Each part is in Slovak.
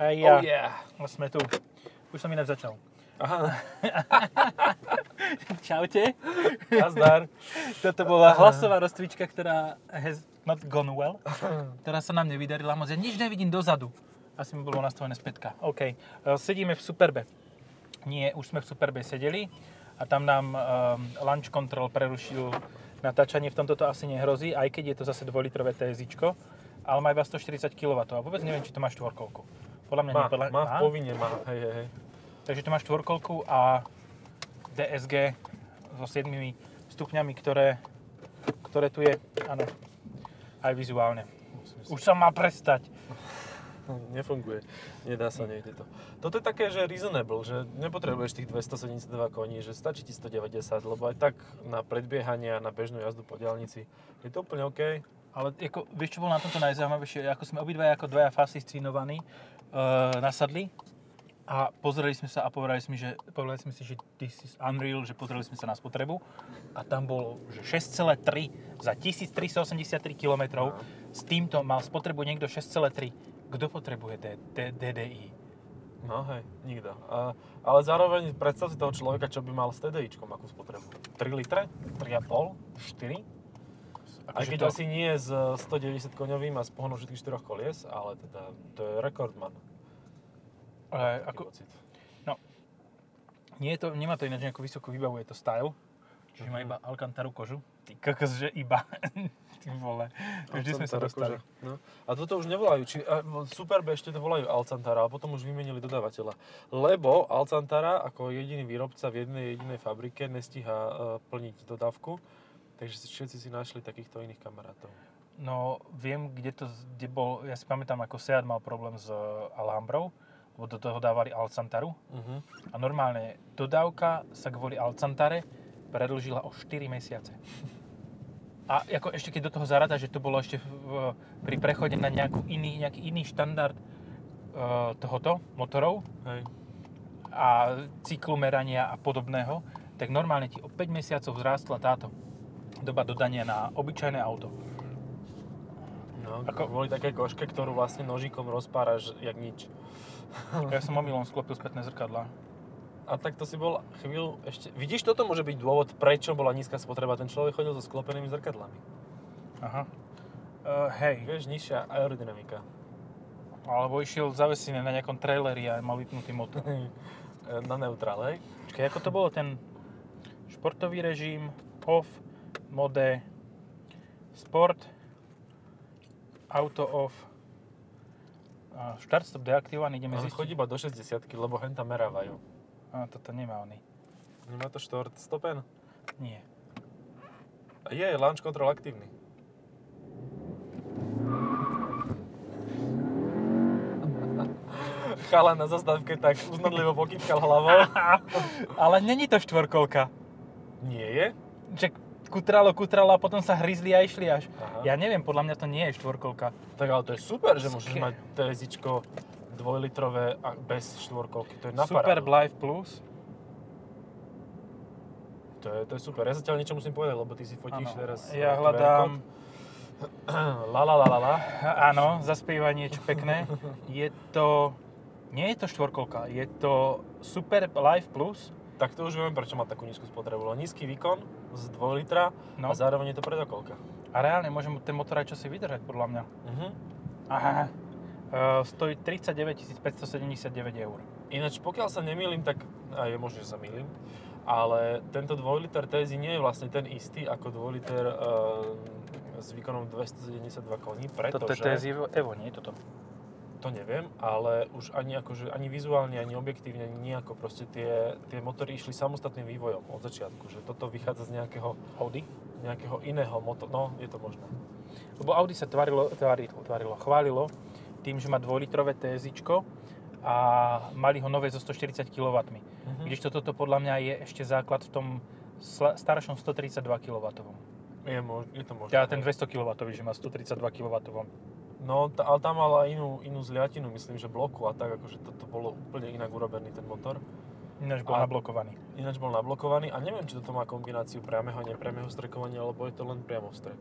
A ja. Oh yeah. Sme tu. Už som ináč začal. Aha, Čaute. nazdar. Toto bola hlasová rozcvička, ktorá has not gone well. Ktorá sa nám nevydarila moc. Ja nič nevidím dozadu. Asi mi bolo nastavené spätka. OK. E, Sedíme v Superbe. Nie, už sme v Superbe sedeli a tam nám um, launch control prerušil natáčanie. V tomto to asi nehrozí, aj keď je to zase 2-litrové TSIčko, ale má iba 140 kW a vôbec neviem, či to má štvorkolku. Podľa mňa Má, nie. Podľa... má, v povinne má, hej, hej, hej. Takže to má štvorkolku a DSG so 7 stupňami, ktoré, ktoré tu je, áno, aj vizuálne. Už som mal prestať. Nefunguje, nedá sa, nejde to. Toto je také, že reasonable, že nepotrebuješ tých 272 koní, že stačí ti 190, lebo aj tak na predbiehanie a na bežnú jazdu po diálnici je to úplne OK. Ale ako, vieš, čo bolo na tomto najzaujímavejšie? Ako sme obidva ako dvaja fascinovaní nasadli a pozreli sme sa a povedali sme, že, povedali sme si, že this is unreal, že pozreli sme sa na spotrebu a tam bolo, že 6,3 za 1383 km. S týmto mal spotrebu niekto 6,3. Kto potrebuje D- D- DDI? No hej, nikto. A, ale zároveň predstav si toho človeka, čo by mal s TDIčkom akú spotrebu. 3 litre? 3,5? 4? Aj Akože keď to- asi nie s 190 koňovým a s pohonom všetkých štyroch kolies, ale teda to je rekordman. Ale ako, pocit. nie je to, nemá to ináč nejakú vysokú výbavu, je to style. Čiže má Mhm. iba Alcantaru kožu. Ty kokos, že iba. Ty vole. Vždy sme sa dostali. koža. No. A toto už nevolajú, či, a, Superbe ešte to volajú Alcantara, ale potom už vymenili dodávateľa. Lebo Alcantara ako jediný výrobca v jednej jedinej fabrike nestíha uh, plniť dodávku, takže všetci si našli takýchto iných kamarátov. No, viem, kde to, kde bol, ja si pamätám, ako Seat mal problém s eh, Alhambrou, lebo do toho dávali Alcantaru. Uh-huh. A normálne dodávka sa kvôli Alcantare predlžila o 4 mesiace. A ako ešte keď do toho zarada, že to bolo ešte v, pri prechode na nejakú iný, nejaký iný štandard uh, tohoto, motorov Hej. a cyklu merania a podobného, tak normálne ti o 5 mesiacov vzrástla táto doba dodania na obyčajné auto. No, Ako- kvôli také koške, ktorú vlastne nožíkom rozpáraš jak nič. Ja som omylom sklopil spätné zrkadla. A tak to si bol chvíľu ešte... Vidíš, toto môže byť dôvod, prečo bola nízka spotreba. Ten človek chodil so sklopenými zrkadlami. Aha. Uh, hej, Vieš, nižšia aerodynamika. alebo išiel zavesený na nejakom traileri a mal vypnutý motor. Na neutrále, hej? Počkaj, ako to bolo ten športový režim, off, mode, sport, auto off, a štart stop deaktivovaný, ideme zistiť. chodí iba do 60 lebo hen tam merávajú. A toto nemá oný. Nemá to štort stopen? Nie. Je, launch control aktívny. Chala na zastávke tak uznadlivo pokývkal hlavou. Ale není to štvorkolka. Nie je? Že kutralo, kutralo a potom sa hryzli a išli až. Aha. Ja neviem, podľa mňa to nie je štvorkolka. Tak ale to je super, že môžeš Ske- mať TSIčko dvojlitrové a bez štvorkolky. To je na Super parádu. Life Plus. To je, to je super. Ja zatiaľ niečo musím povedať, lebo ty si fotíš Áno. teraz. Ja eh, hľadám. La la la la la. áno, zaspieva niečo pekné. Je to, nie je to štvorkolka, je to Super Life Plus. Tak to už viem, prečo má takú nízku spotrebu. Lebo nízky výkon z 2 litra No. a zároveň je to predokolka. A reálne môže ten motor aj čosi vydržať, podľa mňa. Mhm. Aha. Uh, stojí 39 579 eur. Ináč, pokiaľ sa nemýlim, tak, a je možné, že sa mýlim, ale tento 2 liter TSI nie je vlastne ten istý ako 2 liter uh, s výkonom 272 koní, pretože... Toto je TSI Evo, nie je toto. To neviem, ale už ani, akože, ani vizuálne, ani objektívne, ani nejako proste tie, tie motory išli samostatným vývojom od začiatku, že toto vychádza z nejakého, Audi. nejakého iného motoru, no je to možné. Lebo Audi sa tvarilo, tvarilo, tvarilo, chválilo tým, že má 2-litrové TSIčko a mali ho nové so 140 kW. Mhm. Kdežto toto podľa mňa je ešte základ v tom staršom 132 kW. Je, mož, je to možné. Teda ten hej. 200 kW, že má 132 kW. No, t- ale tam mala inú, inú zliatinu, myslím, že bloku a tak, akože toto bolo úplne inak urobený ten motor. Ináč bol A- nablokovaný. Ináč bol nablokovaný a neviem, či toto má kombináciu priameho a nepriameho strekovania, alebo je to len priamo strek.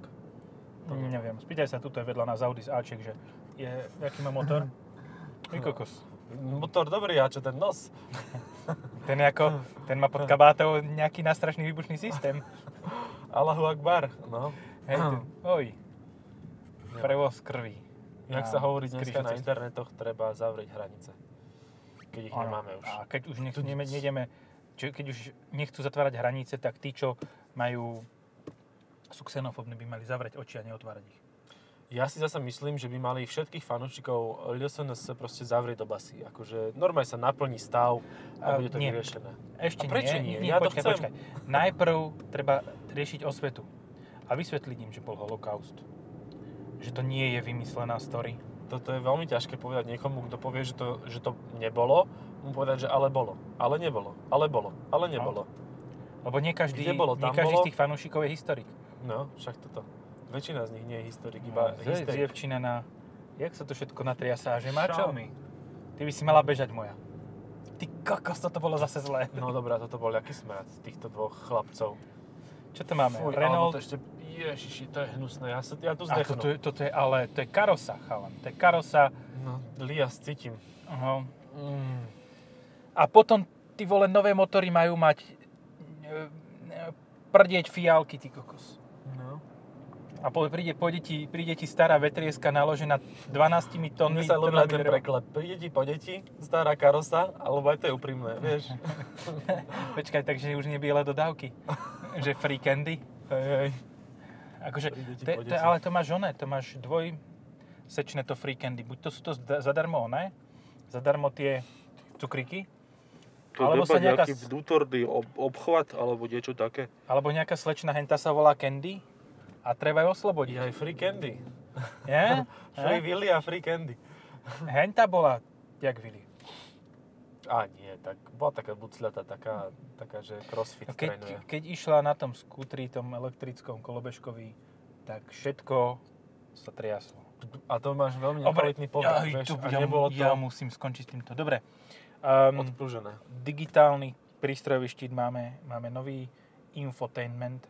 To Neviem, spýtaj sa, tuto je vedľa nás Audi z Aček, že je, aký má motor. Ty kokos. Motor dobrý, a čo ten nos? Ten, ako, ten má pod kabátou nejaký nástrašný výbušný systém. Allahu Akbar, no. Hej, ten, oj. Prevoz krvi. Jak sa hovorí dneska na internetoch, treba zavrieť hranice. Keď ich Áno. nemáme už. A keď už nech, neme- nejdeme, či, keď už nechcú zatvárať hranice, tak tí, čo majú sú xenofóbni, by mali zavrieť oči a neotvárať ich. Ja si zasa myslím, že by mali všetkých fanúšikov LSNS proste zavrieť do basy. Akože normálne sa naplní stav A a bude to nie. vyriešené. Ešte A prečo nie. nie? Ja to počkaj, chcem. počkaj. Najprv treba riešiť osvetu a vysvetliť im, že bol holokaust. Že to nie je vymyslená story. Toto je veľmi ťažké povedať niekomu, kto povie, že to, že to nebolo, mu povedať, že ale bolo, ale nebolo, ale bolo, ale nebolo. Lebo nie každý, Kde bolo, nie každý bolo. z tých fanúšikov je historik. No, však toto. Väčšina z nich nie je historik, iba No, hysterik. Dievčina na... Jak sa to všetko natriasá? Že? Xiaomi. Ty by si mala bežať moja. Ty kokos, toto bolo zase zlé. No dobrá, toto bol jaký smrad z týchto dvoch chlapcov. Čo to máme? Fuj, Renault. to ešte, ježiši, to je hnusné, ja, sa, ja tu zdechnú. toto, je, toto je, ale to je karosa, chalan. To je karosa. No, Lias cítim. Aha. Mm. A potom, ty vole, nové motory majú mať e, e, prdieť fiálky, ty kokos. No. A príde, pôjde ti, príde ti stará vetrieska naložená 12 Mne tónmi. sa ľúbi aj ten preklep. Príde ti po deti, stará karosa, alebo aj to je úprimné, vieš. Počkaj, takže už nie biele dodávky. že free candy. hej, hej. Akože, je- deti. ale to máš oné, to máš dvoj sečné to free candy. Buď to sú to zadarmo oné, zadarmo tie cukriky, To Alebo sa nejaká nejaký vnútorný ob, obchvat, alebo niečo také. alebo nejaká slečna henta sa volá candy a treba ju oslobodiť. Aj free candy. Je? Free? Willy a free candy. Henta bola, jak Vili. A nie, tak bola taká bucľata, taká, taká, že crossfit Keď, trénuje. keď išla na tom skútri, tom elektrickom kolobežkovi, tak všetko sa triaslo. A to máš veľmi nekvalitný pohľad, aj, vieš, to, a ja, nebolo to ja musím skončiť s týmto. Dobre. Um, odpružené. digitálny prístrojový štít máme, máme nový infotainment.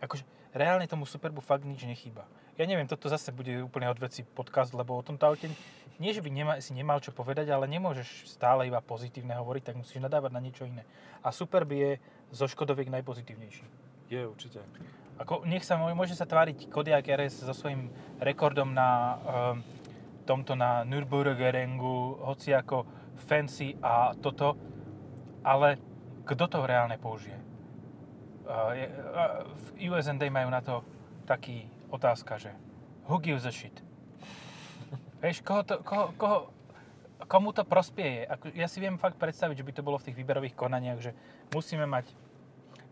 Akože reálne tomu Superbu fakt nič nechýba. Ja neviem, toto zase bude úplne odveci podcast, lebo o tomto aute nie, že by nema, si nemal čo povedať, ale nemôžeš stále iba pozitívne hovoriť, tak musíš nadávať na niečo iné. A Superb je zo Škodoviek najpozitívnejší. Je určite. Ako, nech sa, môže sa tváriť Kodiaq RS so svojím rekordom na um, tomto na Nürburgringu, hoci ako fancy a toto, ale kto to reálne použije? Uh, je, uh, v USND majú na to taký otázka, že who gives a shit? Vieš, koho to, koho, koho, komu to prospieje? Ako, ja si viem fakt predstaviť, že by to bolo v tých výberových konaniach, že musíme mať,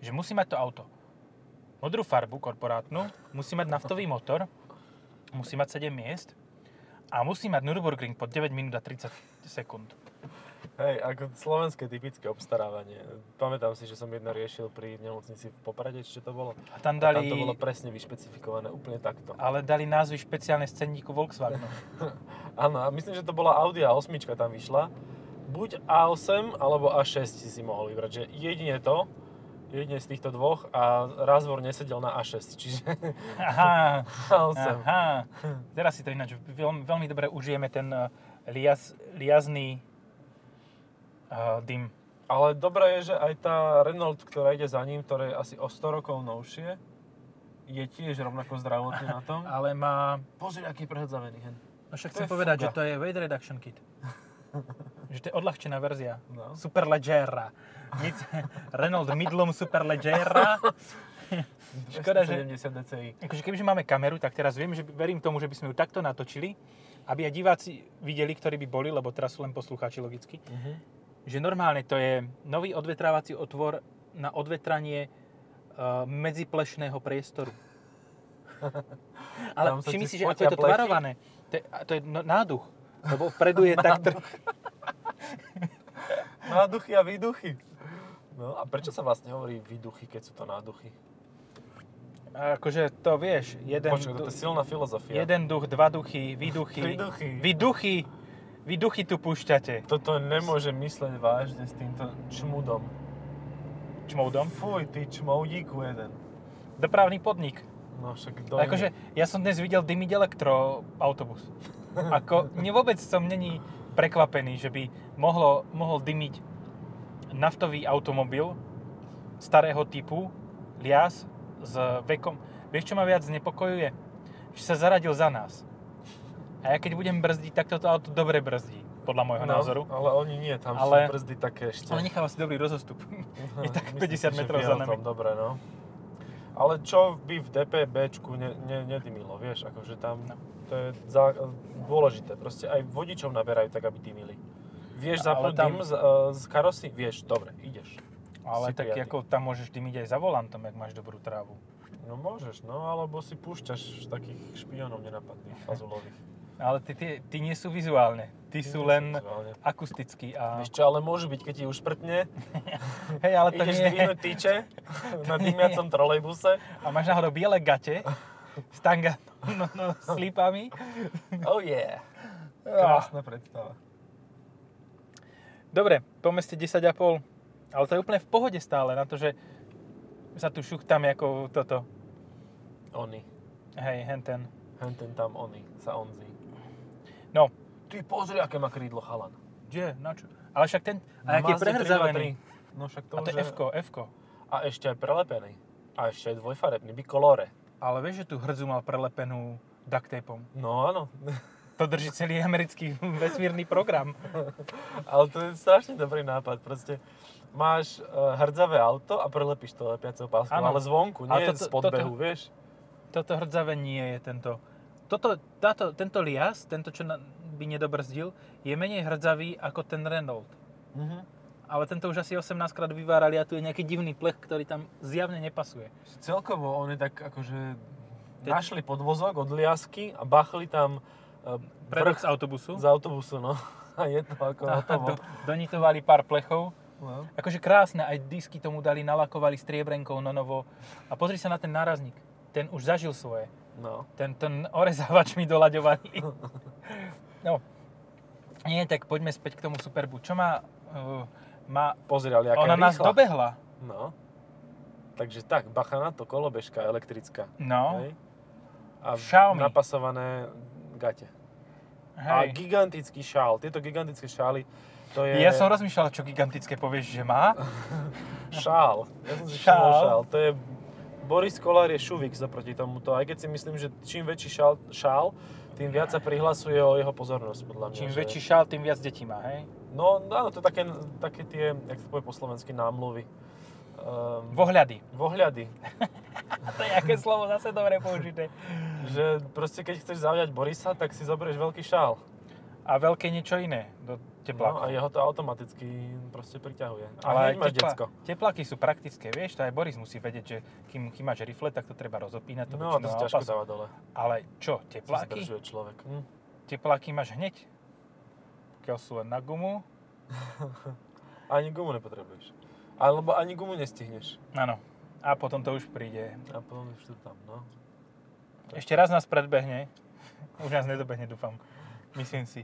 že musí mať to auto modrú farbu korporátnu, musí mať naftový motor, musí mať 7 miest a musí mať Nürburgring pod 9 minút a 30 sekúnd. Hej, ako slovenské typické obstarávanie. Pamätám si, že som jedno riešil pri nemocnici v Poprade, čo to bolo. A tam Tam dali, to bolo presne vyšpecifikované, úplne takto. ale dali názvy špeciálne z cenníku Volkswagenu. Áno, a myslím, že to bola Audi A8 tam vyšla. Buď A8 alebo A6 si si mohol vybrať, že jedine to, jedine z týchto dvoch a razvor nesedel na A6, čiže Aha, A8. aha. Teraz si to ináč veľmi, veľmi dobre užijeme ten uh, liaz, liazný dym. Ale dobré je, že aj tá Renault, ktorá ide za ním, ktoré je asi o 100 rokov novšie, je tiež rovnako zdravotný na tom. Ale má... Pozri, aký je prehadzavený hen. No však chcem povedať, fuga. že to je weight reduction kit. že to je odľahčená verzia. No. Super Leggera. Nic, Renault Midlum Super Leggera. Škoda, že... 270 DCI. Akože kebyže máme kameru, tak teraz viem, že verím tomu, že by sme ju takto natočili, aby aj diváci videli, ktorí by boli, lebo teraz sú len poslucháči logicky, Mhm. Že normálne to je nový odvetrávací otvor na odvetranie uh, medziplešného priestoru. Ale všimni si, že ako je to plechy. tvarované. To je, to je no, náduch. Lebo vpredu je tak troch... Náduchy a výduchy. No a prečo sa vlastne hovorí výduchy, keď sú to náduchy? Akože to vieš, jeden, Počkaj, to je silná filozofia. jeden duch, dva duchy, výduchy. Výduchy. Výduchy. Výduchy tu púšťate. Toto nemôže mysleť vážne s týmto čmudom. Čmoudom. Fuj, ty čmoudíku jeden. Dopravný podnik. No však kto Akože ja som dnes videl dymiť elektroautobus. Ako, ne, vôbec som není prekvapený, že by mohlo, mohol dymiť naftový automobil starého typu, lias, s vekom. Vieš, čo ma viac znepokojuje? Že sa zaradil za nás. A ja keď budem brzdiť, tak toto auto dobre brzdí, podľa môjho No, názoru. ale oni nie, tam Ale- sú brzdy také ešte. Ale necháva si dobrý rozostup. je tak Myslím 50 si, metrov za nami. Tom, dobre, no. Ale čo by v DPBčku ne, ne, nedymilo, vieš, akože tam No. to je za, dôležité. Proste aj vodičov naberajú tak, aby dymili. Vieš Ale zapnúť tam- dym z, uh, z karosy? Vieš, dobre, ideš. Ale Si tak prijatý. ako tam môžeš dymiť aj za volantom, ak máš dobrú trávu. No môžeš, no, alebo si púšťaš takých špionov nenapadných, fazulových. Ale ty, ty, ty nie sú vizuálne. Ty sú len Vizuálne. akustickí. A... Vieš čo, ale môže byť, keď ti už šprtne, Hej, ale to ideš nie zdvihnúť tyče na dymiacom trolejbuse. A máš náhodou biele gate s tanga no, no, slípami. Oh yeah. Krásna predstava. Dobre, po meste 10,5. Ale to je úplne v pohode stále, na to, že sa tu šuchtame ako toto. Oni. Hej, henten. Henten tam oni, sa onzí. No, Ty pozri, aké má krídlo chalan. kde? Na čo? Ale však ten, a jak je. 323. No však to, A to je že... F-ko, F-ko. A ešte aj prelepený. A ešte aj dvojfarebný, bicolore. Ale vieš, že tu hrdzu mal prelepenú duct tapom. No áno. To drží celý americký vesmírny program. Ale to je strašne dobrý nápad. Proste máš uh, hrdzavé auto a prelepíš to lepiacou páskou, ale zvonku, Ale nie toto- z podbehu, toto- vieš? Toto hrdzavé nie je tento. Toto, táto, tento lias, tento, čo na, by nedobrzdil, je menej hrdzavý ako ten Renault. Mhm. Ale tento už asi 18 krát vyvárali a tu je nejaký divný plech, ktorý tam zjavne nepasuje. Celkovo oni tak akože Teď- našli podvozok od liasky a bachli tam uh, Predok z autobusu. z autobusu, no. A je to ako A hotovo. do, donitovali pár plechov. No. Akože krásne, aj disky tomu dali, nalakovali striebrenkou no novo. A pozri sa na ten nárazník. Ten už zažil svoje. No. Ten, ten orezávač mi doľaďovaný. No. Nie, tak poďme späť k tomu Superbu. Čo má... Uh, má Pozri, ale aká ona nás rýchla. dobehla. No. Takže tak, bacha na to, kolobežka elektrická. No. Hej. A Xiaomi. napasované gate. A Hej. gigantický šál. Tieto gigantické šály, to je Ja som rozmýšľal, čo gigantické povieš, že má. šál. Ja som si Šál. šál. To je Boris Kolár je šuvik zaproti tomuto, aj keď si myslím, že čím väčší šál, šál tým viac sa prihlasuje o jeho pozornosť, podľa mňa. Čím že... väčší šál, tým viac detí má, hej? No, áno, to je také, také tie, jak sa povie po slovensky, námluvy. Um, Vohľady. vohľady. To je aké slovo zase dobre použité. Že proste keď chceš zaujať Borisa, tak si zoberieš veľký šál. A veľké niečo iné do No, teplákov. a jeho to automaticky proste priťahuje. A Ale hneď máš tepla- decko. tepláky sú praktické, vieš, to aj Boris musí vedieť, že kým, kým máš rifle, tak to treba rozopínať. To No, to si ťažko dáva dole. Ale čo, tepláky? zdržuje človek. Hm. Tepláky máš hneď. Keď sú len na gumu. Ani gumu nepotrebuješ. Alebo ani gumu nestihneš. Áno. A potom to už príde. A potom už to tam, no. Ešte raz nás predbehne. Už nás nedobehne, dúfam. Myslím si.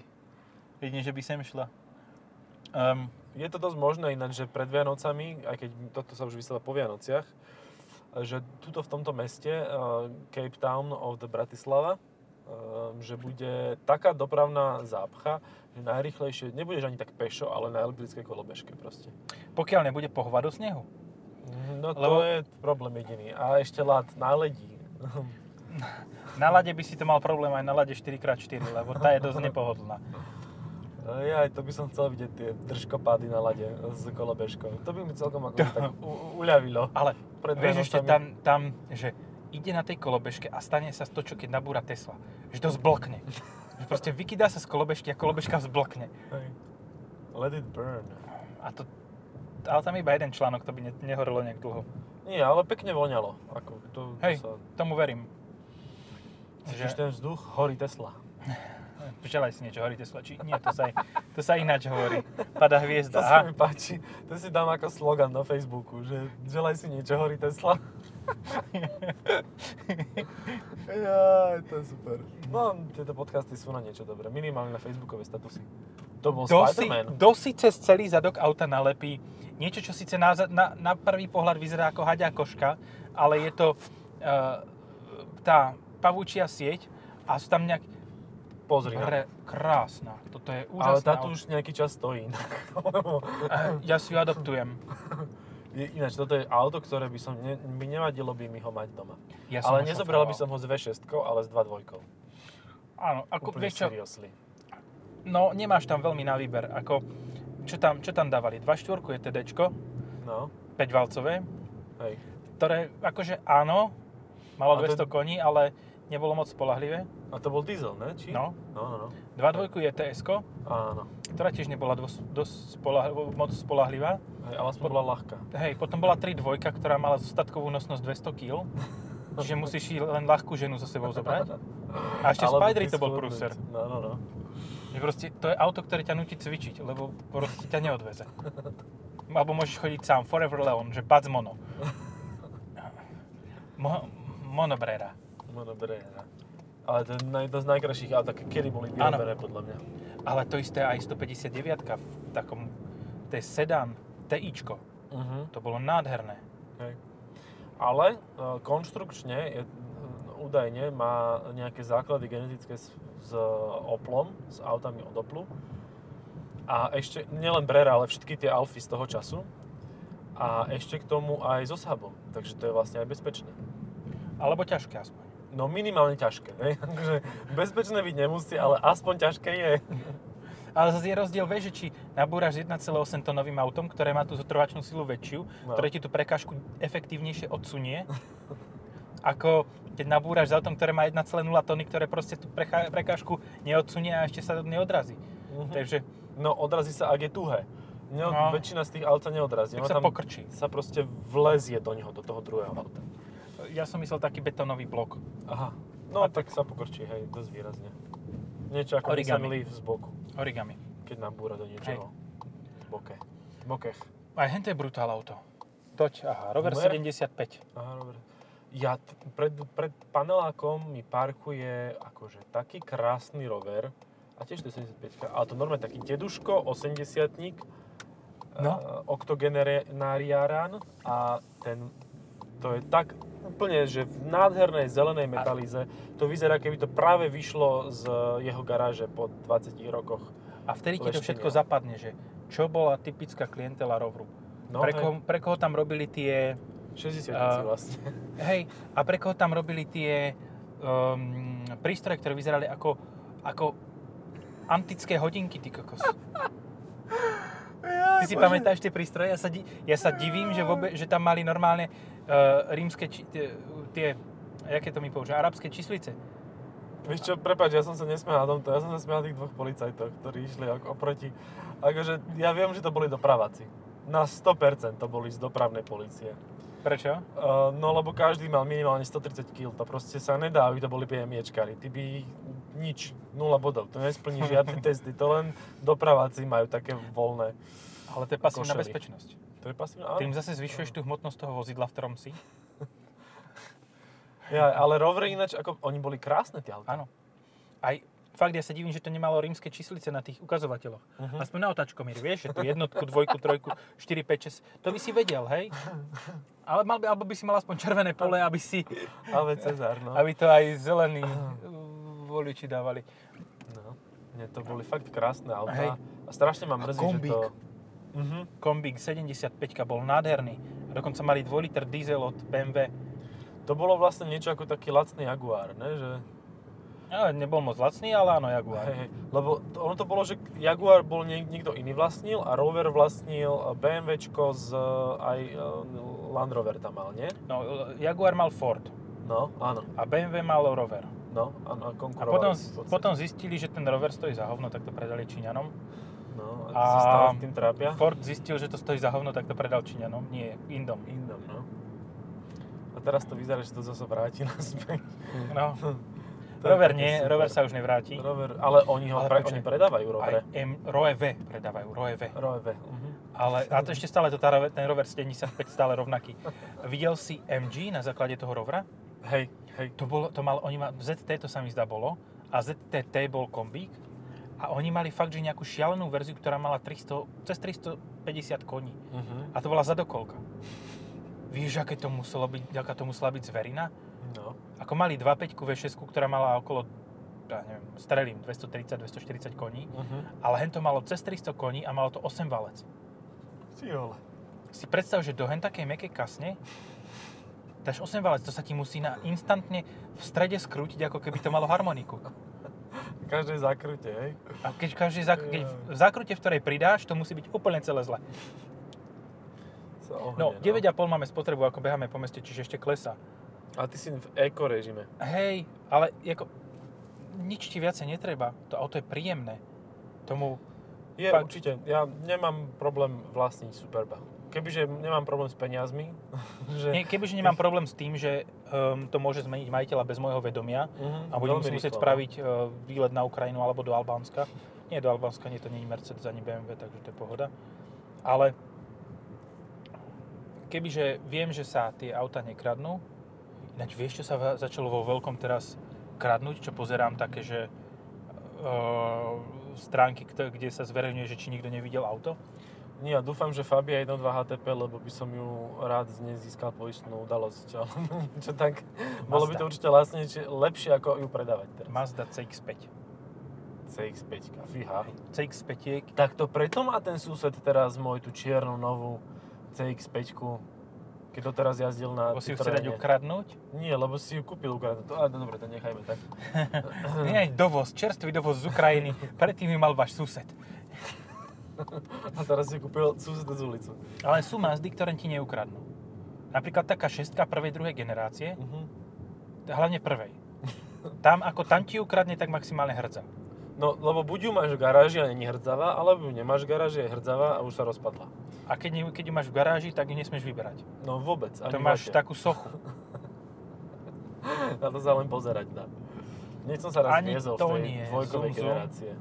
Jedine, že by sem šla. Um, Je to dosť možné ináč, že pred Vianocami, aj keď toto sa už vysiela po Vianociach, že tuto v tomto meste, uh, Cape Town of the Bratislava, uh, že bude taká dopravná zápcha, že najrychlejšie, nebudeš ani tak pešo, ale na elektrickej kolobežke proste. pokiaľ nebude pohoda do snehu. No to Lebo- je problém jediný. A ešte lad na ledí. Na lade by si to mal problém aj na lade 4x4, lebo tá je dosť nepohodlná. Ja aj to by som chcel vidieť tie držkopády na lade s kolobežkou. To by mi celkom ako tak u- uľavilo. Ale Pred vieš ešte tam, tam, že ide na tej kolobežke a stane sa to, čo keď nabúra Tesla. Že to zblkne. Že proste vykydá sa z kolobežky a kolobežka vzblkne. Hej. Let it burn. A to, ale tam iba jeden článok, to by ne, nehorelo nejak dlho. Nie, ale pekne voňalo. Ako to, to Hej, sa... tomu verím. Cítiš Že, ten vzduch? Horí Tesla. Želaj si niečo, horí Tesla, či nie, to sa, to sa ináč hovorí. Pada hviezda. To sa mi páči. To si dám ako slogan na Facebooku, že želaj si niečo, horí Tesla. ja, to je super. No, tieto podcasty sú na niečo dobré. Minimálne na Facebookové statusy. To bol si, Spider-Man. si cez celý zadok auta nalepí niečo, čo síce na, na, na prvý pohľad vyzerá ako haďa koška, ale je to uh, tá pavúčia sieť a sú tam nejak pozri Pre, krásna. Toto je Ale úžasná. táto už nejaký čas stojí. Eh, Ja si ju adoptujem. je, ináč, toto je auto, ktoré by som, ne, by nevadilo by mi ho mať doma. Ja ale nezobral by som ho s V6, ale s 2.2. Áno, ako, Úplne vieš čo, seriously. no nemáš tam veľmi na výber. Ako, čo tam, čo tam dávali? 2.4 je TDčko, No, 5-valcové, hej. ktoré akože áno, malo A to- 200 koní, ale nebolo moc spolahlivé. A to bol diesel, ne? Či? No. No, no, no. 2.2 je ts Áno. ktorá tiež nebola dosť, dosť spolah, moc spolahlivá. Hej, ale aspoň bola ľahká. Hej, potom bola 3.2, ktorá mala zostatkovú nosnosť 200 kg. Čiže musíš len ľahkú ženu so sebou zobrať. A ešte Spidery to bol prúser. No, no, no. Je proste, to je auto, ktoré ťa nutí cvičiť, lebo proste ťa neodveze. Alebo môžeš chodiť sám, Forever Leon, že Buzz Mono. Mo, monobrera. No, dobre. no. Ale to je naj, jedno z najkrajších aut, aké kedy boli vyrobené, podľa mňa. Ale to isté aj 159 v takom, to je sedan, TIčko. Uh-huh. To bolo nádherné. Hej. Ale e, konštrukčne je, údajne má nejaké základy genetické s, s Oplom, s autami od Oplu. A ešte, nielen Brera, ale všetky tie Alfy z toho času. A ešte k tomu aj so Saabom. Takže to je vlastne aj bezpečné. Alebo ťažké aspoň. No minimálne ťažké, hej? Takže bezpečné byť nemusí, ale aspoň ťažké je. Ale zase je rozdiel, vieš, že či nabúraš 1,8 tonovým autom, ktoré má tú zotrvačnú silu väčšiu, No. ktoré ti tú prekážku efektívnejšie odsunie, ako keď nabúraš s autom, ktoré má 1,0 tony, ktoré proste tú prekážku neodsunie a ešte sa neodrazí. Mhm. Takže No odrazí sa, ak je tuhé. Ne, No. Väčšina z tých aut sa neodrazí. tak sa tam pokrčí. sa proste vlezie do neho, do toho druhého auta. Ja som myslel taký betónový blok. Aha. No A tak sa pokrčí, hej, dosť výrazne. Niečo ako Origami. Leaf z boku, Origami. keď nabúra do niečoho. Boke. Bokech. Aj hento je brutál auto. Toť, aha, Rover Numer? 75. Aha, dobre. Ja t- pred, pred panelákom mi parkuje akože taký krásny rover, a tiež to je 75 ale to normálne taký deduško, 80 No. oktogenariáran a ten, to je tak úplne, že v nádhernej zelenej metalíze, to vyzerá, keby to práve vyšlo z jeho garáže po 20 rokoch. A vtedy ti to všetko zapadne, že čo bola typická klientela Roveru. No, pre, koho, pre koho tam robili tie... 60 a- vlastne. Hej, a pre koho tam robili tie um, prístroje, ktoré vyzerali ako, ako antické hodinky, ty kokos. Ty si pamätáš tie prístroje? Ja sa, di- ja sa divím, že, vôbec, že tam mali normálne uh, rímske, či, tie, tie, jaké to mi použia, arabské číslice. Vieš čo, prepáč, ja som sa nesmial na tomto, ja som sa smial tých dvoch policajtoch, ktorí išli ako oproti. Akože, ja viem, že to boli dopraváci. Na 100% to boli z dopravnej policie. Prečo? Uh, no lebo každý mal minimálne 130 kg, to proste sa nedá, aby to boli BMIčkári. Ty by nič, nula bodov, to nesplní žiadne testy, to len dopraváci majú také voľné. Ale to je pasívna Košely. bezpečnosť. To je pasívne, Tým áno. zase zvyšuješ tú hmotnosť toho vozidla, v ktorom si. Ja, ale rovery ináč, ako, oni boli krásne tie. Áno. Aj fakt, ja sa divím, že to nemalo rímske číslice na tých ukazovateľoch. Mhm. Aspoň na otáčkomíri, vieš, že tu jednotku, dvojku, trojku, 4, 5, 6, to by si vedel, hej? Ale mal by, alebo by si mal aspoň červené pole, aby si, Ave Cezar, no. aby to aj zelení voliči dávali. no. Nie, to boli fakt krásne autá. Hej. A strašne ma A mrzí, že to... Mhm. Kombík 75 bol nádherný. Dokonca mali 2 liter diesel od BMW. To bolo vlastne niečo ako taký lacný Jaguar, ne? Že, Ale nebol moc lacný, ale áno, Jaguar. hej, hej. Lebo to, ono to bolo, že Jaguar bol niek- niekto iný vlastnil a Rover vlastnil BMWčko z aj e, Land Rover tam mal, nie? No, Jaguar mal Ford No, áno. a BMW mal Rover. No, a A konkurovali potom, v podstate. potom zistili, že ten Rover stojí za hovno, tak to predali Číňanom. No, a, a a... sa stále tým trápia? Ford zistil, že to stojí za hovno, tak to predal Číňanom, nie Indom. Indom, no. A teraz to vyzerá, že to zase vráti naspäť. No, Rover nie, super. Rover sa už nevráti. Rover, ale oni ho Ale pre, oni predávajú Aj Rovere. M, Roe V predávajú, Roe V. Rover. Mhm. Ale, a to ešte stále to tá, Rover- ten Rover 75 stále rovnaký. Videl si MG na základe toho Rovera? Hej, hej. To, bolo, to mal, oni ma, ZT to sa mi zdá bolo a ZTT bol kombík a oni mali fakt, že nejakú šialenú verziu, ktorá mala 300, cez 350 koní. Mhm. A to bola zadokolka. Vieš, aké to muselo byť, aká to musela byť zverina? No. Ako mali 2.5 V6, ktorá mala okolo ja neviem, strelím 230-240 koní, Uh-huh. ale hen to malo cez 300 koní a malo to 8 valec. Si vole. Si predstav, že do hen takej mekej kasne dáš 8 valec, to sa ti musí na instantne v strede skrútiť, ako keby to malo harmoniku. Každé zakrute, hej? A keď, každý zak- keď v zákrute, v ktorej pridáš, to musí byť úplne celé zle. Ohne, No, 9,5 máme spotrebu, ako beháme po meste, čiže ešte klesá. A ty si v eko režime. Hej, ale ako, nič ti viacej netreba. To auto je príjemné. Tomu, Je, Fakt. určite. Ja nemám problém vlastniť Superba. Kebyže nemám problém s peniazmi, že... nie, kebyže nemám problém s tým, že um, to môže zmeniť majiteľa bez môjho vedomia Mhm, a budem si musieť rýchlo, spraviť uh, výlet na Ukrajinu alebo do Albánska. Nie do Albánska, nie, to nie je Mercedes ani BMW, takže to je pohoda. Ale kebyže viem, že sa tie auta nekradnú, ináč vieš, čo sa va- začalo vo veľkom teraz kradnúť, čo pozerám také, že uh, stránky, kde sa zverejňuje, že či nikto nevidel auto. Nie, ja dúfam, že Fabia je 1.2 HTP, lebo by som ju rád z nej získal poistnú udalosť. alebo Čo tak, bolo by to Mazda. určite lacnejšie, lepšie ako ju predávať teraz. Mazda CX-5. CX-5, fíha. CX-5 Tak to preto má ten sused teraz môj tú čiernu novú CX-5, keď to teraz jazdil na lebo si ju chce dať ukradnúť. Nie, lebo si ju kúpil ukradnúť. A no, dobre, to nechajme tak. Nie, dovoz, čerstvý dovoz z Ukrajiny. Predtým ju mal váš sused. A teraz si kúpil sused z ulicu. Ale sú Mazdy, ktoré ti neukradnú. Napríklad taká šestka prvej, druhej generácie, Uh-huh. hlavne prvej. Tam, ako tam ti ukradne, tak maximálne hrdza. No, lebo buď ju máš v garáži a není hrdzavá, alebo ju nemáš v garáži a je hrdzavá a už sa rozpadla. A keď, keď ju máš v garáži, tak ju nesmieš vyberať. No vôbec, to máš vaše. takú sochu. Na to sa len pozerať dá. Hneď som sa raz Ani to v tej nie. dvojkovej Zoom, zoom.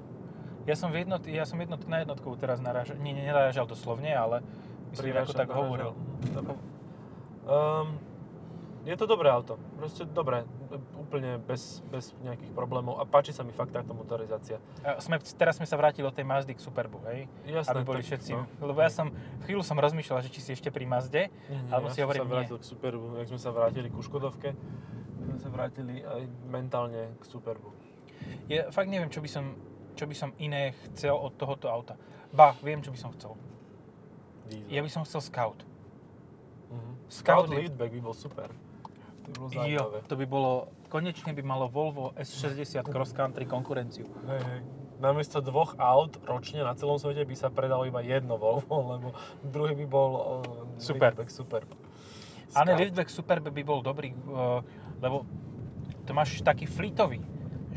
Ja som, v jednot, ja som jednot, na jednotku teraz narážal, nie, nie, nenarážal doslovne, ale myslím, ako tak narážal. hovoril. Dobre. Um, je to dobré auto. Proste dobré. Úplne bez, bez nejakých problémov. A páči sa mi fakt táto motorizácia. A Sme, teraz sme sa vrátili od tej Mazdy k Superbu, hej? Jasné, aby boli tak, všetci. no. Lebo ja som, chvíľu som rozmýšľal, že či si ešte pri Mazde, Nie, nie, Alebo ja si hovorím, sa vrátil k Superbu, jak sme sa vrátili ku Škodovke, sme sa vrátili aj mentálne k Superbu. Ja fakt neviem, čo by som, čo by som iné chcel od tohoto auta. Ba, viem, čo by som chcel. Diesel. Ja by som chcel Scout. Mhm. Scout Scout je- Liftback by bol super. To by bolo Jo, to by bolo, konečne by malo Volvo S60 Cross Country konkurenciu. Hej, hej. Namiesto dvoch aut ročne na celom svete by sa predalo iba jedno Volvo, lebo druhý by bol uh, Super. Liftback super. Ale Scout. Liftback Superb by bol dobrý, uh, lebo to máš taký fleetový,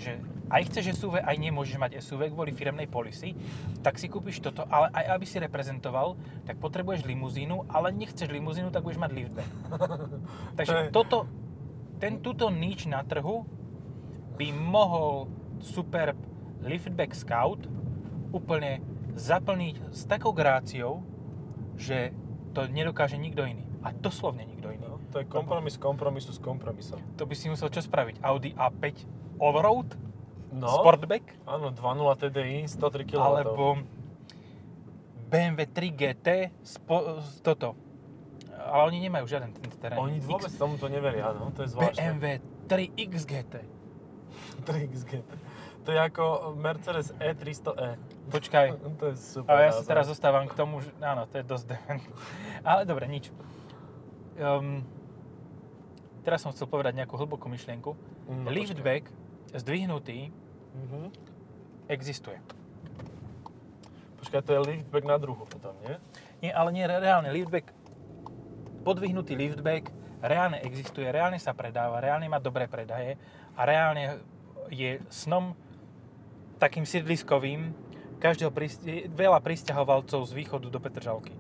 že aj chceš SUV, aj nemôžeš mať SUV kvôli firemnej polisy, tak si kúpiš toto, ale aj aby si reprezentoval, tak potrebuješ limuzínu, ale nechceš limuzínu, tak budeš mať liftback. Takže toto, ten, túto nič na trhu by mohol Superb Liftback Scout úplne zaplniť s takou gráciou, že to nedokáže nikto iný. A doslovne nikto iný. No, to je kompromis kompromisu s kompromisom. To by si musel čo spraviť? Audi A5 Allroad? No, Sportback? áno, 2.0 TDI, 103 kW. Alebo BMW 3 GT spo, toto. Ale oni nemajú žiaden ten terén. Oni vôbec tomu to neveria, no, to je zvláštne. BMW 3X GT. 3XG. To je ako Mercedes E E300e. Počkaj. To je super. Ale ja sa teraz zostávam k tomu, že áno, to je dosť dement. Ale dobre, nič. Um, teraz som chcel povedať nejakú hlbokú myšlienku. No, Liftback zdvihnutý Mhm. existuje. Počkaj, to je liftback na druhu potom, nie? Nie, ale nie re- reálne. Liftback, podvihnutý liftback reálne existuje, reálne sa predáva, reálne má dobré predaje a reálne je snom takým sídliskovým každého prist- veľa pristahovalcov z východu do Petržalky.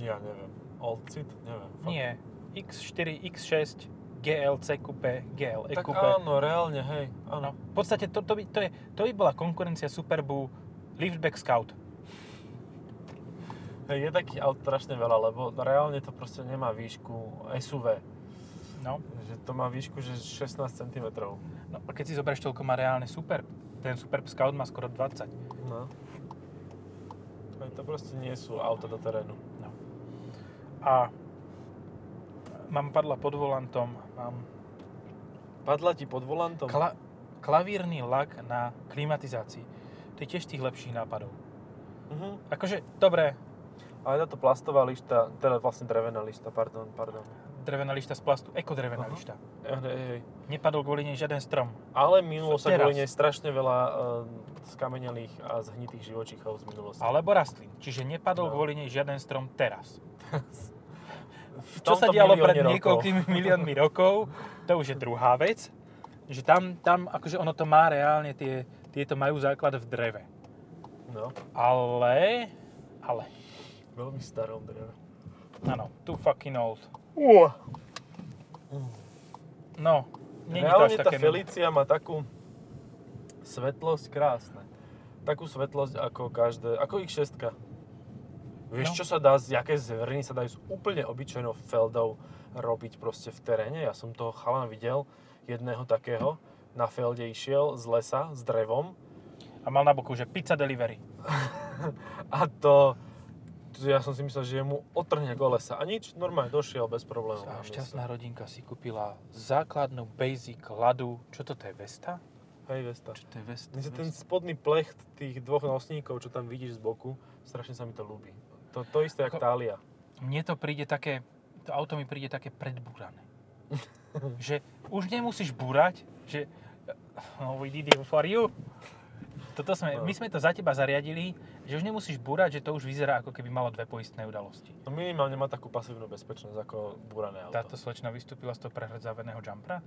Ja neviem. Old Cit? Neviem. Fakt. Nie. X4, X6, GLC Coupe, GL Tak Coupe. áno, reálne, hej. No, Áno. v podstate to, to, by, to, je, to by bola konkurencia Superbu Liftback Scout. Hej, je takých aut strašne veľa, lebo reálne to proste nemá výšku SUV. No. Že to má výšku, že 16 cm. no a keď si zoberieš, toľko má reálne Superb. Ten Superb Scout má skoro 20. No. Hej, to proste nie sú auta do terénu. No. A mám padla pod volantom, mám Padla ti pod volantom? kla- Klavírny lak na klimatizácii. To je tiež tých lepších nápadov. Mhm. Akože, dobre, Ale táto plastová lišta, teda vlastne drevená lišta, pardon, pardon. drevená lišta z plastu, ekodrevená Aha. lišta. Hej, hej. Nepadol kvôli nej žiaden strom. Ale minulo sa kvôli nej strašne veľa uh, skamenelých a zhnitých živočíchov z minulosti. Alebo rastlín. Čiže nepadol No. kvôli nej žiaden strom teraz. V Čo sa dialo pred milióne rokov. niekoľkými miliónmi rokov, to už je druhá vec. Že tam, tam akože ono to má reálne, tie, tieto majú základ v dreve. No, Ale, ale, veľmi starom dreve. áno, too fucking old. Uh. No, nie je to až tá také... Felicia má takú svetlosť krásne. Takú svetlosť ako každé, ako ich šestka. Vieš, No. čo sa dá, z jaké zveriny sa dajú s úplne obyčajnou feldou robiť proste v teréne. Ja som toho chalan videl, jedného takého, na felde išiel z lesa s drevom A mal na boku, že pizza delivery. a to, ja som si myslel, že mu otrhne kolesa. A nič, normálne došiel bez problémov. A šťastná rodinka si kúpila základnú basic ladu. Čo to je, Vesta? Hej, Vesta. Čo to je Vesta? Mne sa ten spodný plecht tých dvoch nosníkov, čo tam vidíš z boku, strašne sa mi to ľúbi. To, to isté, Ako- Tália. Mne to príde také, to auto mi príde také predbúrané. že už nemusíš búrať, že oh, we did it for you. Toto sme, No. my sme to za teba zariadili, že už nemusíš búrať, že to už vyzerá ako keby malo dve poistné udalosti. No minimálne má takú pasívnu bezpečnosť ako búrané auto. Táto slečna vystúpila z toho prehrdzaveného jumpera.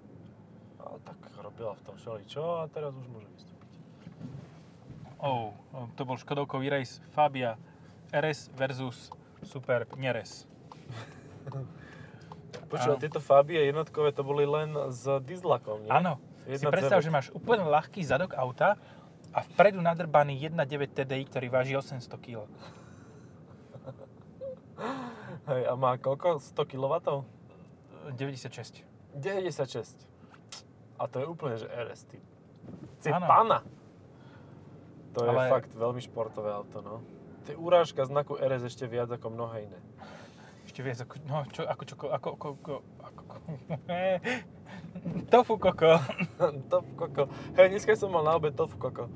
Ale tak robila v tom všeličo a teraz už môže vystúpiť. Oh, to bol Škodovkový race Fabia RS versus Superb Neres. Počúva, tieto Fabie jednotkové to boli len s dieslakom, nie? Áno, si 1.9. predstav, že máš úplne ľahký zadok auta a vpredu nadrbaný 1.9 TDI, ktorý váži 800 kg. Hej, a má koľko? 100 kW? 96. 96. A to je úplne, že RS typ. Si Áno. pana. To je Ale- fakt veľmi športové auto, no. To je urážka znaku RS ešte viac ako mnohé iné. Ešte viac ako, no, čo, ako, čo, ako, ako, ako, ako, tofu koko. top koko. Hej, dneska som mal na obed tofu koko.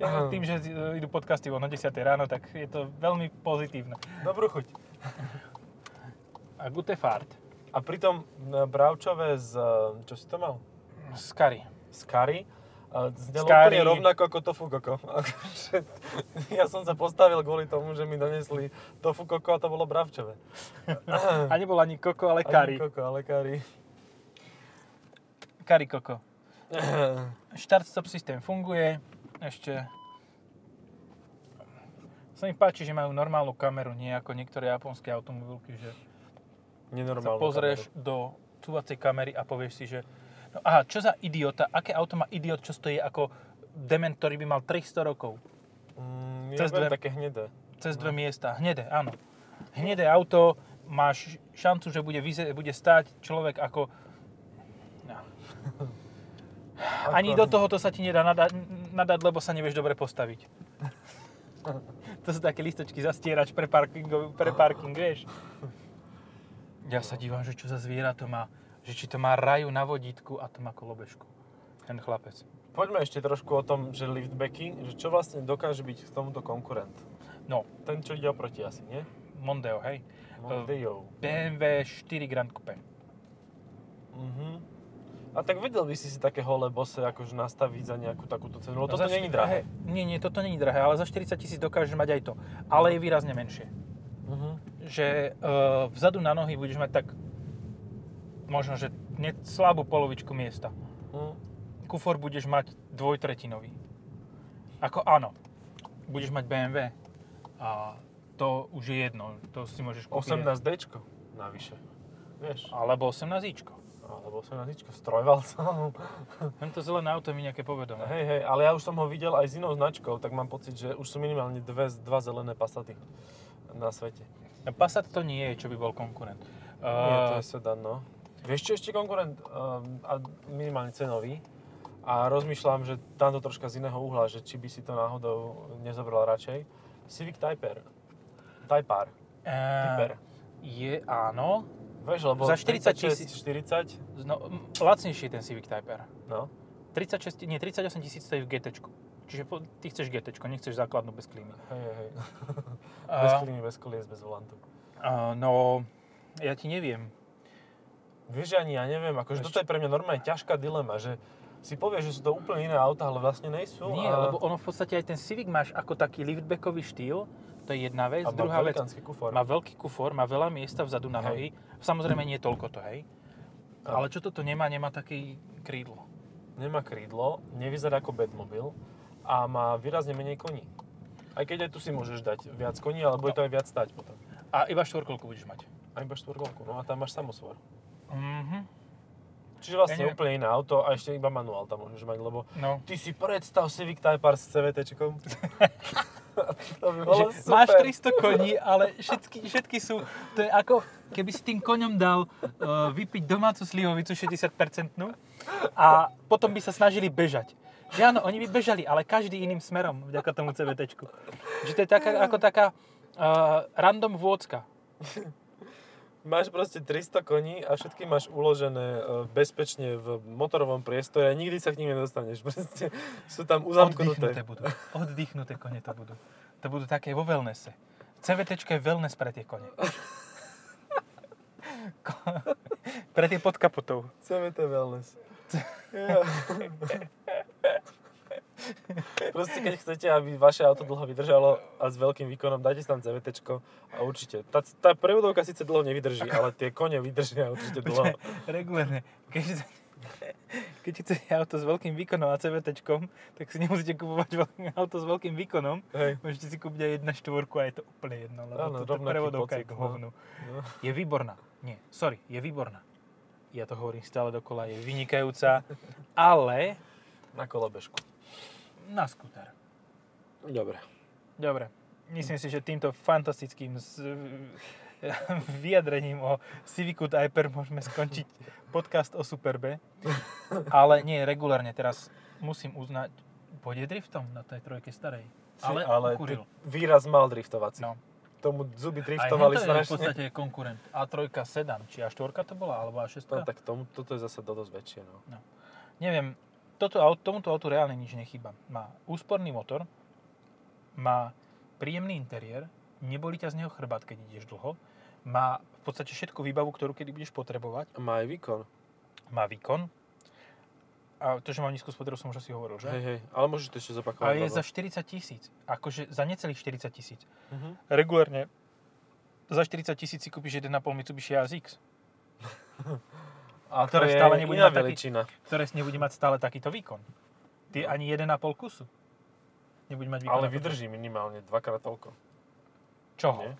Ja, tým, že idú podcasty o 10 ráno, tak je to veľmi pozitívne. Dobrú chuť. A gute fart. A pritom e, bravčové z, e, čo si to mal? Z kary. Z curry. Znelo úplne rovnako ako tofu koko. Akože, ja som sa postavil kvôli tomu, že mi donesli tofu koko a to bolo bravčové. A nebol ani koko, ale Ani kary. koko, ale curry. Kary koko. Štart stop systém funguje. Ešte sa mi páči, že majú normálnu kameru, nie ako niektoré japonské automobilky, že sa Nenormálnu pozrieš do cúvacej kamery a povieš si, že no aha, čo za idiota, aké auto má idiot, čo stojí ako dement, ktorý by mal 300 rokov. Mm, Cez dve- také hnedé. Cez dve miesta. Hnedé, áno. Hnedé auto, máš šancu, že bude, vyze- bude stáť človek ako... No. Ani do tohoto sa ti nedá nadať, nadať, lebo sa nevieš dobre postaviť. To sú také listočky zastierač pre, parkingo, pre parking, vieš. Ja sa dívam, že čo za zviera to má. Že či to má raju na vodítku a to má kolobežku. Ten chlapec. Poďme ešte trošku o tom, že liftbacky, že čo vlastne dokáže byť k tomuto konkurent. No, Ten, čo ide oproti asi, nie? Mondeo, hej. Mondeo. BMW 4 Grand Coupe. Mhm. A tak vedel by si si také holé bose akože nastaviť za nejakú takúto cenu, lebo No toto za není drahé. Nie, nie, toto není drahé, ale za 40 tisíc dokážeš mať aj to. Ale je výrazne menšie. Mhm. Že uh, vzadu na nohy budeš mať tak možno, že ne, slabú polovičku miesta. Mhm. Kufor budeš mať dvojtretinový. Ako áno, budeš mať BMW a to už je jedno, to si môžeš kúpiť. 18D navyše. Vieš? Alebo 18ičko. Alebo 18 s trojvalcom. Len to zelené auto mi nejaké povedomé. hej, hej, ale ja už som ho videl aj s inou značkou, tak mám pocit, že už sú minimálne dve, dva zelené Passaty na svete. Passat to nie je, čo by bol konkurent. Nie, to Uh, je sedan, no. Vieš čo ešte konkurent, um, a minimálne cenový, a rozmýšľam, že tam to troška z iného uhla, že či by si to náhodou nezobral radšej. Civic Type R. Type R. uh, Typer. je áno, Vieš, lebo Za 40 36, 40, No, lacnejší je ten Civic Type R. no. 36, nie, 38 tisíc stojí v GT. Čiže po, ty chceš GT, nechceš základnú bez klímy. Hej, hej, Bez klímy, bez kolies, bez volantu. A, no, ja ti neviem. Vieš, ani ja neviem, akože toto je pre mňa normálne ťažká dilema, že si povieš, že sú to úplne iné auta, ale vlastne nejsú. Nie, a, lebo ono v podstate aj ten Civic máš ako taký liftbackový štýl, to je jedna vec. a Druhá vec, kufor. má veľký kufor, má veľa miesta vzadu na nohy. Samozrejme nie toľko to, hej. Áno. Ale čo toto nemá, nemá taký krídlo. Nemá krídlo, nevyzerá ako Batmobil a má výrazne menej koní. Aj keď aj tu si môžeš dať viac koní, ale bude to aj viac stať potom. A iba štvorkolku budeš mať. A iba štvorkolku, no a tam máš samosvor. Mhm. Čiže vlastne Ja úplne iné auto a ešte iba manuál tam môžeš mať, lebo No. ty si predstav Civic Type R s CVTčkom. to by Že bolo super. máš 300 koní, ale všetky, všetky sú, to je ako keby si tým koňom dal uh, vypiť domácu slivovicu 60% a potom by sa snažili bežať. Že áno, oni by bežali, ale každý iným smerom vďaka tomu CVT. Že to je taká, ako taká uh, random vôcka. Máš proste 300 koní a všetky máš uložené e, bezpečne v motorovom priestore a nikdy sa k nim nedostaneš. Proste sú tam Oddychnuté uzamknuté. budú. Oddychnuté kone to budú. To budú také vo wellnesse. CVT je wellness pre tie kone. Ko- pre tie pod kapotou. CVT Wellness. Ja. Proste keď chcete, aby vaše auto dlho vydržalo a s veľkým výkonom, dajte si tam CVT a určite. Tá, tá prevodovka síce dlho nevydrží, ale tie kone vydržia určite dlho. Regulérne. Keď, keď chcete auto s veľkým výkonom a CVT, tak si nemusíte kupovať auto s veľkým výkonom. Hej. Môžete si kúpiť aj 1.4 a je to úplne jedno, lebo Áno, rovnaký prevodovka je pocit, k no. hovnu. No. Je výborná. Nie, sorry, je výborná. Ja to hovorím stále dokola, je vynikajúca, ale Na kolobežku. Na skúter. Dobre. Dobre. Myslím si, že týmto fantastickým s- vyjadrením o Civicu Type R môžeme skončiť podcast o Superbe. Ale nie, regulárne teraz musím uznať, pôjde driftom na tej trojke starej. Ale, ale ukuril. výraz mal driftovací. No. Tomu zuby Aj driftovali hento je v strašne. podstate konkurent. A3 sedan, či A4 to bola, alebo A6? No tak tomu, toto je zase dosť väčšie. No. Neviem, toto auto, tomuto autu reálne nič nechýba. Má úsporný motor, má príjemný interiér, nebolí ťa z neho chrbát, keď ideš dlho, má v podstate všetku výbavu, ktorú kedy budeš potrebovať, A má aj výkon. má výkon, a to, že má nízku spotrebu, som už asi hovoril, že? Hej, hej. Ale môžeš to ešte zopakovať. A je za 40 tisíc, akože za necelých 40 tisíc. Mhm. Regulárne za 40 tisíc si kúpiš 1,5 Mitsubishi ASX, A ktoré to je stále nebude mať taký- veličina. ktoré nebude mať stále takýto výkon. Ty ani 1,5 kusu nebude mať výkon. Ale vydrží minimálne dvakrát toľko. Čoho? Nie?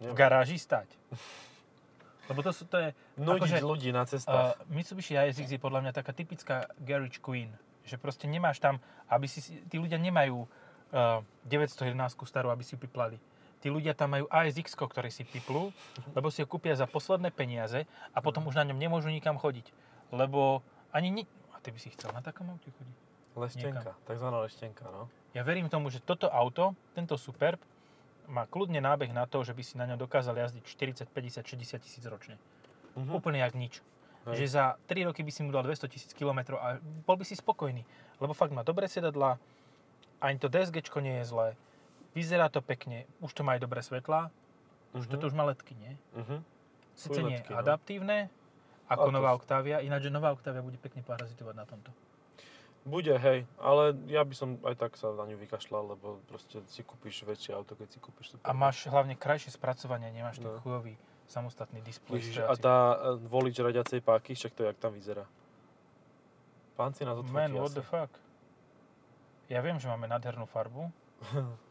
V garáži stať. Lebo to, sú, to je... Nudiť Akože, ľudí na Uh, cestách. Mitsubishi ASX je podľa mňa taká typická garage queen. Že proste nemáš tam, aby si- Tí ľudia nemajú uh, 911 starú, aby si ju piplali. Tí ľudia tam majú ASX, ktoré si piplú, lebo si ho kúpia za posledné peniaze a potom už na ňom nemôžu nikam chodiť. Lebo ani... Ni- a ty by si chcel na takom aute chodiť? Leštenka, takzvaná leštenka, no. Ja verím tomu, že toto auto, tento Superb, má kľudne nábeh na to, že by si na ňom dokázal jazdiť 40, 50, 60 tisíc ročne. Mhm. Úplne jak nič. Hej. Že za 3 roky by si mu dal 200 tisíc km a bol by si spokojný. Lebo fakt má dobré sedadlá, ani to DSG nie je zlé. Vyzerá to pekne, už to má aj dobré svetlá, už Mhm. toto už má letky, nie? Mhm. Sice nie ledky, no. adaptívne, ako to nová Octavia, ináč, že nová Octavia bude pekne parazitovať na tomto. Bude, hej, ale ja by som aj tak sa na ňu vykašľal, lebo proste si kúpiš väčšie auto, keď si kúpiš super. A máš hlavne krajšie spracovanie, nemáš ten No. chujový samostatný displej. Ježiš, a tá e, volič radiacej páky, však to jak tam vyzerá. Pán si nás odfotí Man, what asi. the fuck? Ja viem, že máme nádhernú farbu.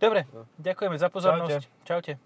Dobre, No. ďakujeme za pozornosť. Čaute.